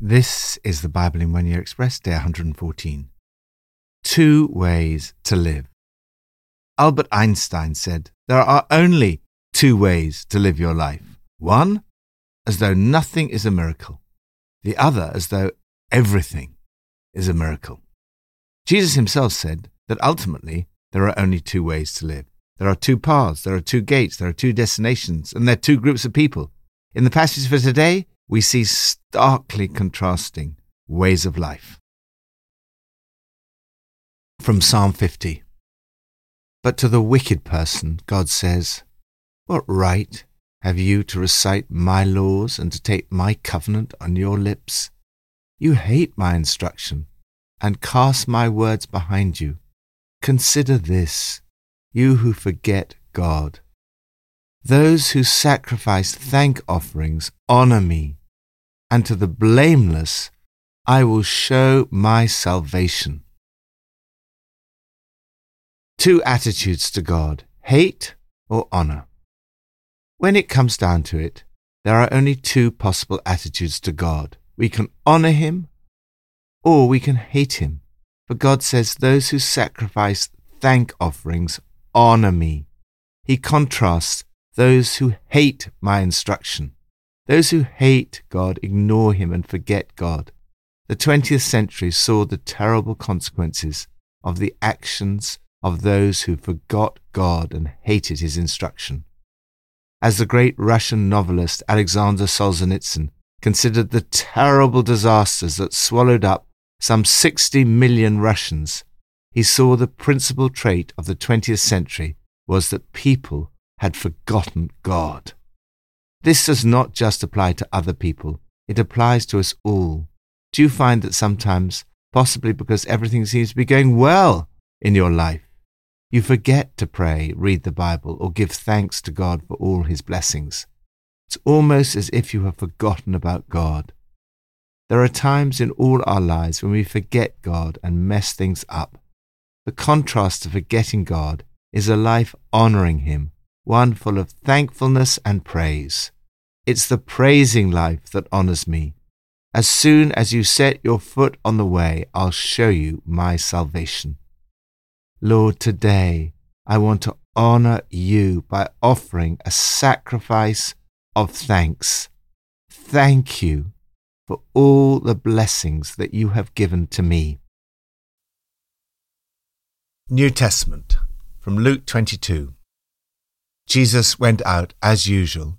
This is the Bible in One Year Express, day 114. Two ways to live. Albert Einstein said there are only two ways to live your life. One, as though nothing is a miracle. The other, as though everything is a miracle. Jesus himself said that ultimately there are only two ways to live. There are two paths, there are two gates, there are two destinations, and there are two groups of people. In the passage for today, we see starkly contrasting ways of life. From Psalm 50 But to the wicked person, God says, What right have you to recite my laws and to take my covenant on your lips? You hate my instruction and cast my words behind you. Consider this, you who forget God. Those who sacrifice thank offerings honor me and to the blameless I will show my salvation. Two attitudes to God hate or honor. When it comes down to it, there are only two possible attitudes to God. We can honor Him or we can hate Him. For God says, Those who sacrifice thank offerings honor me. He contrasts those who hate my instruction. Those who hate God ignore him and forget God. The 20th century saw the terrible consequences of the actions of those who forgot God and hated his instruction. As the great Russian novelist Alexander Solzhenitsyn considered the terrible disasters that swallowed up some 60 million Russians, he saw the principal trait of the 20th century was that people had forgotten God. This does not just apply to other people, it applies to us all. Do you find that sometimes, possibly because everything seems to be going well in your life, you forget to pray, read the Bible, or give thanks to God for all his blessings? It's almost as if you have forgotten about God. There are times in all our lives when we forget God and mess things up. The contrast to forgetting God is a life honoring Him one full of thankfulness and praise. It's the praising life that honors me. As soon as you set your foot on the way, I'll show you my salvation. Lord, today I want to honor you by offering a sacrifice of thanks. Thank you for all the blessings that you have given to me. New Testament from Luke 22. Jesus went out as usual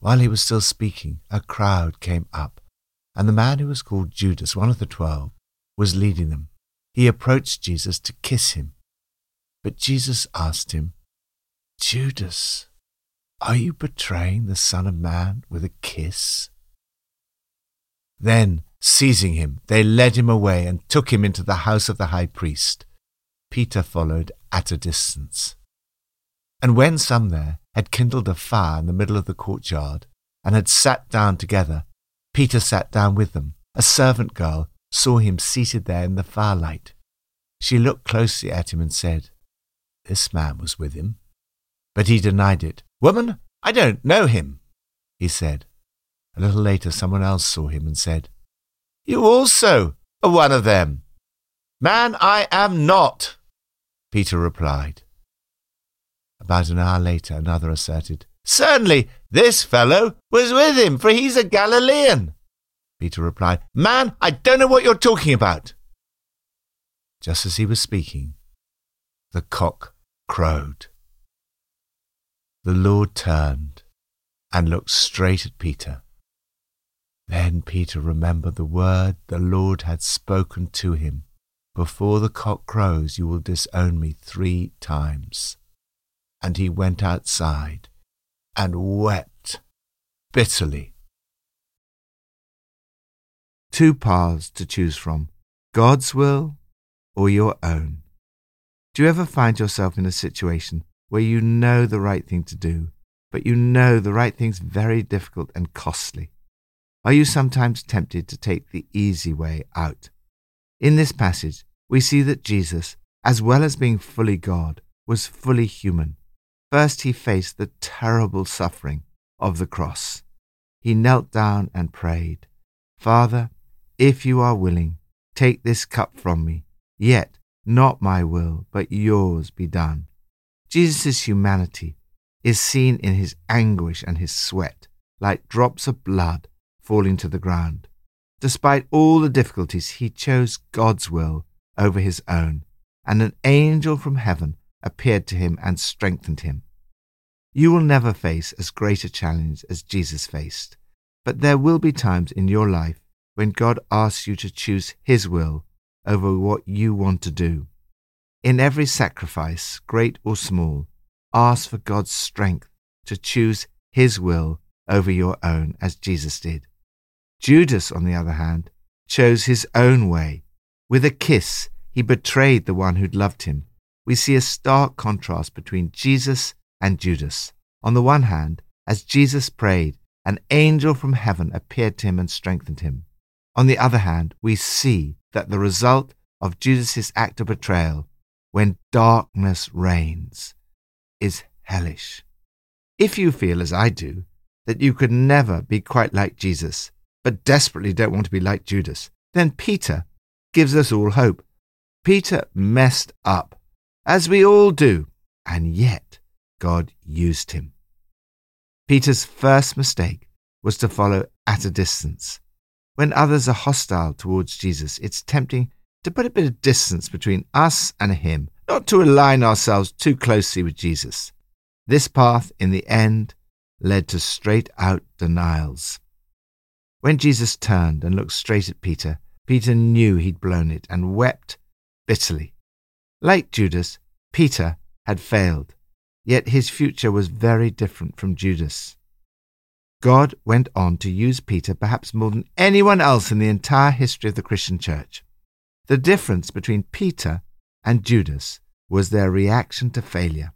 While he was still speaking, a crowd came up, and the man who was called Judas, one of the twelve, was leading them. He approached Jesus to kiss him. But Jesus asked him, Judas, are you betraying the Son of Man with a kiss? Then, seizing him, they led him away and took him into the house of the high priest. Peter followed at a distance. And when some there had kindled a fire in the middle of the courtyard, and had sat down together, Peter sat down with them. A servant girl saw him seated there in the firelight. She looked closely at him and said, This man was with him. But he denied it. Woman, I don't know him, he said. A little later, someone else saw him and said, You also are one of them. Man, I am not, Peter replied. About an hour later, another asserted, Certainly, this fellow was with him, for he's a Galilean. Peter replied, Man, I don't know what you're talking about. Just as he was speaking, the cock crowed. The Lord turned and looked straight at Peter. Then Peter remembered the word the Lord had spoken to him Before the cock crows, you will disown me three times. And he went outside and wept bitterly. Two paths to choose from God's will or your own. Do you ever find yourself in a situation where you know the right thing to do, but you know the right thing's very difficult and costly? Are you sometimes tempted to take the easy way out? In this passage, we see that Jesus, as well as being fully God, was fully human. First, he faced the terrible suffering of the cross. He knelt down and prayed, Father, if you are willing, take this cup from me, yet not my will, but yours be done. Jesus' humanity is seen in his anguish and his sweat, like drops of blood falling to the ground. Despite all the difficulties, he chose God's will over his own, and an angel from heaven appeared to him and strengthened him. You will never face as great a challenge as Jesus faced, but there will be times in your life when God asks you to choose His will over what you want to do. In every sacrifice, great or small, ask for God's strength to choose His will over your own, as Jesus did. Judas, on the other hand, chose his own way. With a kiss, he betrayed the one who'd loved him. We see a stark contrast between Jesus and Judas. On the one hand, as Jesus prayed, an angel from heaven appeared to him and strengthened him. On the other hand, we see that the result of Judas's act of betrayal, when darkness reigns, is hellish. If you feel, as I do, that you could never be quite like Jesus, but desperately don't want to be like Judas, then Peter gives us all hope. Peter messed up, as we all do, and yet God used him. Peter's first mistake was to follow at a distance. When others are hostile towards Jesus, it's tempting to put a bit of distance between us and him, not to align ourselves too closely with Jesus. This path, in the end, led to straight out denials. When Jesus turned and looked straight at Peter, Peter knew he'd blown it and wept bitterly. Like Judas, Peter had failed, yet his future was very different from Judas. God went on to use Peter perhaps more than anyone else in the entire history of the Christian church. The difference between Peter and Judas was their reaction to failure.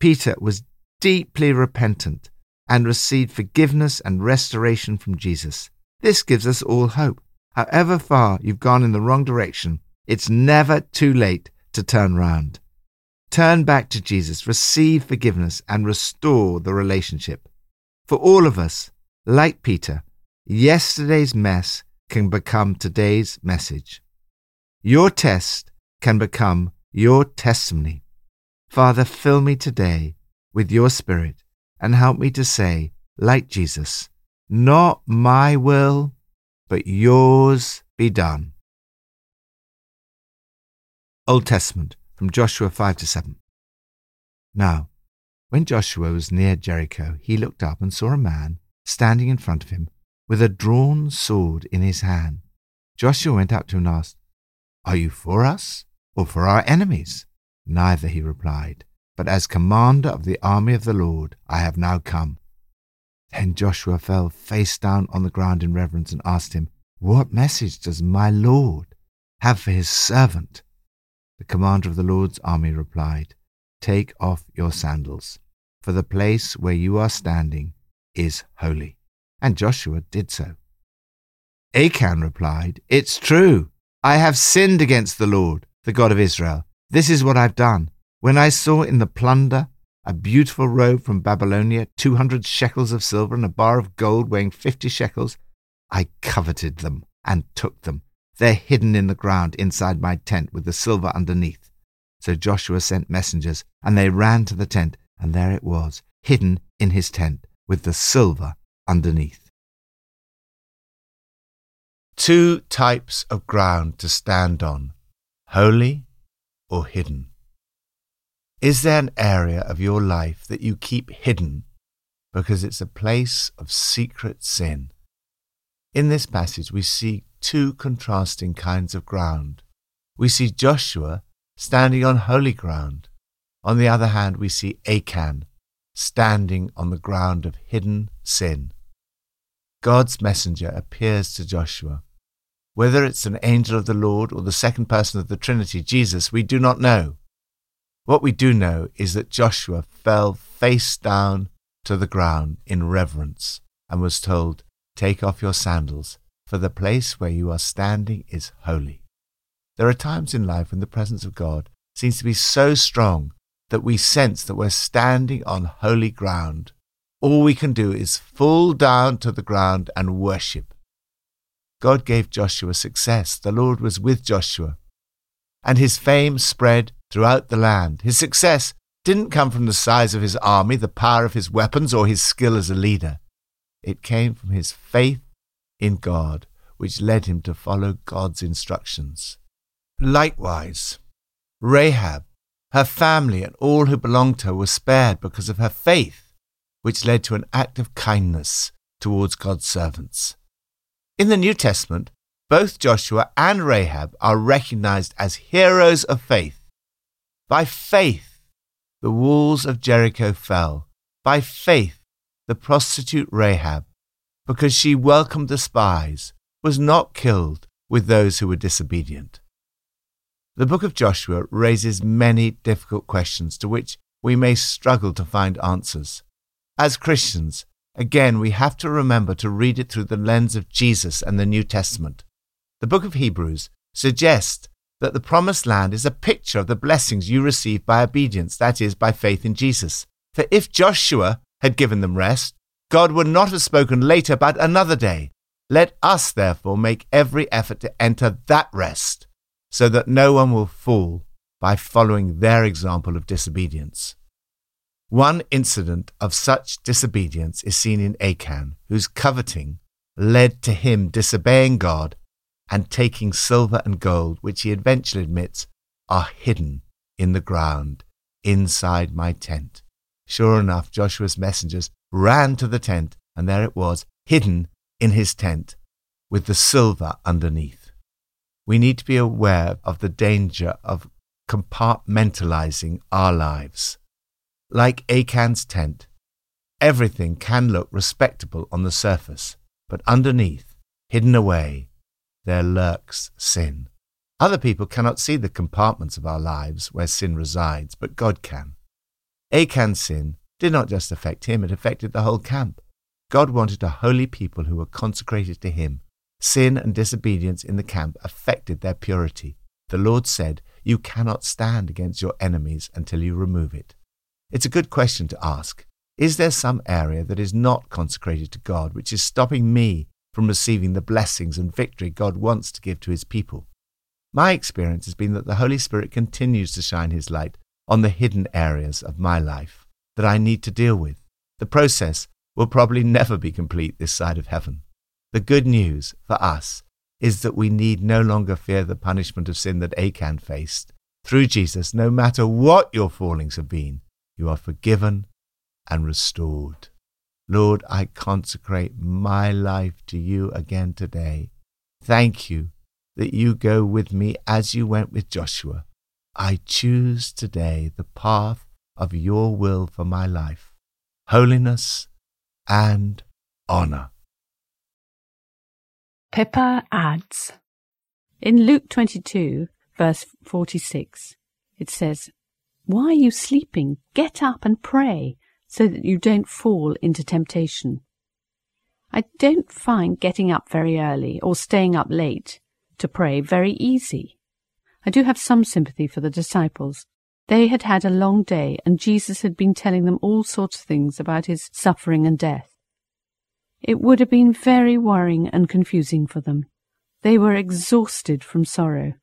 Peter was deeply repentant and received forgiveness and restoration from Jesus. This gives us all hope. However far you've gone in the wrong direction, it's never too late to turn round. Turn back to Jesus, receive forgiveness, and restore the relationship. For all of us, like Peter, yesterday's mess can become today's message. Your test can become your testimony. Father, fill me today with your Spirit and help me to say, like Jesus, not my will, but yours be done. Old Testament from Joshua 5 to 7. Now, when Joshua was near Jericho, he looked up and saw a man standing in front of him with a drawn sword in his hand. Joshua went up to him and asked, Are you for us or for our enemies? Neither, he replied but as commander of the army of the Lord I have now come. Then Joshua fell face down on the ground in reverence and asked him, What message does my Lord have for his servant? The commander of the Lord's army replied, Take off your sandals, for the place where you are standing is holy. And Joshua did so. Achan replied, It's true. I have sinned against the Lord, the God of Israel. This is what I've done. When I saw in the plunder a beautiful robe from Babylonia, 200 shekels of silver, and a bar of gold weighing 50 shekels, I coveted them and took them. They're hidden in the ground inside my tent with the silver underneath. So Joshua sent messengers, and they ran to the tent, and there it was, hidden in his tent, with the silver underneath. two types of ground to stand on holy or hidden. Is there an area of your life that you keep hidden because it's a place of secret sin? In this passage, we see two contrasting kinds of ground. We see Joshua standing on holy ground. On the other hand, we see Achan standing on the ground of hidden sin. God's messenger appears to Joshua. Whether it's an angel of the Lord or the second person of the Trinity, Jesus, we do not know. What we do know is that Joshua fell face down to the ground in reverence and was told, Take off your sandals, for the place where you are standing is holy. There are times in life when the presence of God seems to be so strong that we sense that we're standing on holy ground. All we can do is fall down to the ground and worship. God gave Joshua success. The Lord was with Joshua. And his fame spread throughout the land. His success didn't come from the size of his army, the power of his weapons, or his skill as a leader. It came from his faith in God, which led him to follow God's instructions. Likewise, Rahab, her family, and all who belonged to her were spared because of her faith, which led to an act of kindness towards God's servants. In the New Testament, both Joshua and Rahab are recognized as heroes of faith. By faith, the walls of Jericho fell. By faith, the prostitute Rahab, because she welcomed the spies, was not killed with those who were disobedient. The book of Joshua raises many difficult questions to which we may struggle to find answers. As Christians, again, we have to remember to read it through the lens of Jesus and the New Testament. The book of Hebrews suggests that the promised land is a picture of the blessings you receive by obedience, that is, by faith in Jesus. For if Joshua had given them rest, God would not have spoken later but another day. Let us, therefore, make every effort to enter that rest, so that no one will fall by following their example of disobedience. One incident of such disobedience is seen in Achan, whose coveting led to him disobeying God and taking silver and gold, which he eventually admits are hidden in the ground inside my tent. Sure enough, Joshua's messengers ran to the tent, and there it was, hidden in his tent, with the silver underneath. We need to be aware of the danger of compartmentalizing our lives. Like Achan's tent, everything can look respectable on the surface, but underneath, hidden away, there lurks sin. Other people cannot see the compartments of our lives where sin resides, but God can. Achan's sin did not just affect him, it affected the whole camp. God wanted a holy people who were consecrated to him. Sin and disobedience in the camp affected their purity. The Lord said, You cannot stand against your enemies until you remove it. It's a good question to ask. Is there some area that is not consecrated to God which is stopping me from receiving the blessings and victory God wants to give to his people? My experience has been that the Holy Spirit continues to shine his light on the hidden areas of my life that I need to deal with. The process will probably never be complete this side of heaven. The good news for us is that we need no longer fear the punishment of sin that Achan faced. Through Jesus, no matter what your fallings have been, you are forgiven and restored. Lord, I consecrate my life to you again today. Thank you that you go with me as you went with Joshua. I choose today the path of your will for my life, holiness and honor. Pippa adds In Luke 22, verse 46, it says, Why are you sleeping? Get up and pray so that you don't fall into temptation. I don't find getting up very early or staying up late to pray very easy. I do have some sympathy for the disciples. They had had a long day, and Jesus had been telling them all sorts of things about his suffering and death. It would have been very worrying and confusing for them. They were exhausted from sorrow.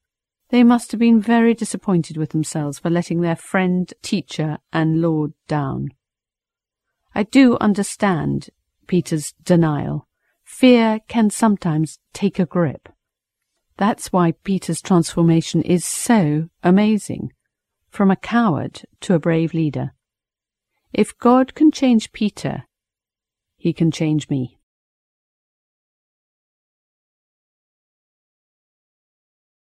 They must have been very disappointed with themselves for letting their friend, teacher, and Lord down. I do understand Peter's denial. fear can sometimes take a grip. That's why Peter's transformation is so amazing. From a coward to a brave leader. If God can change Peter, he can change me.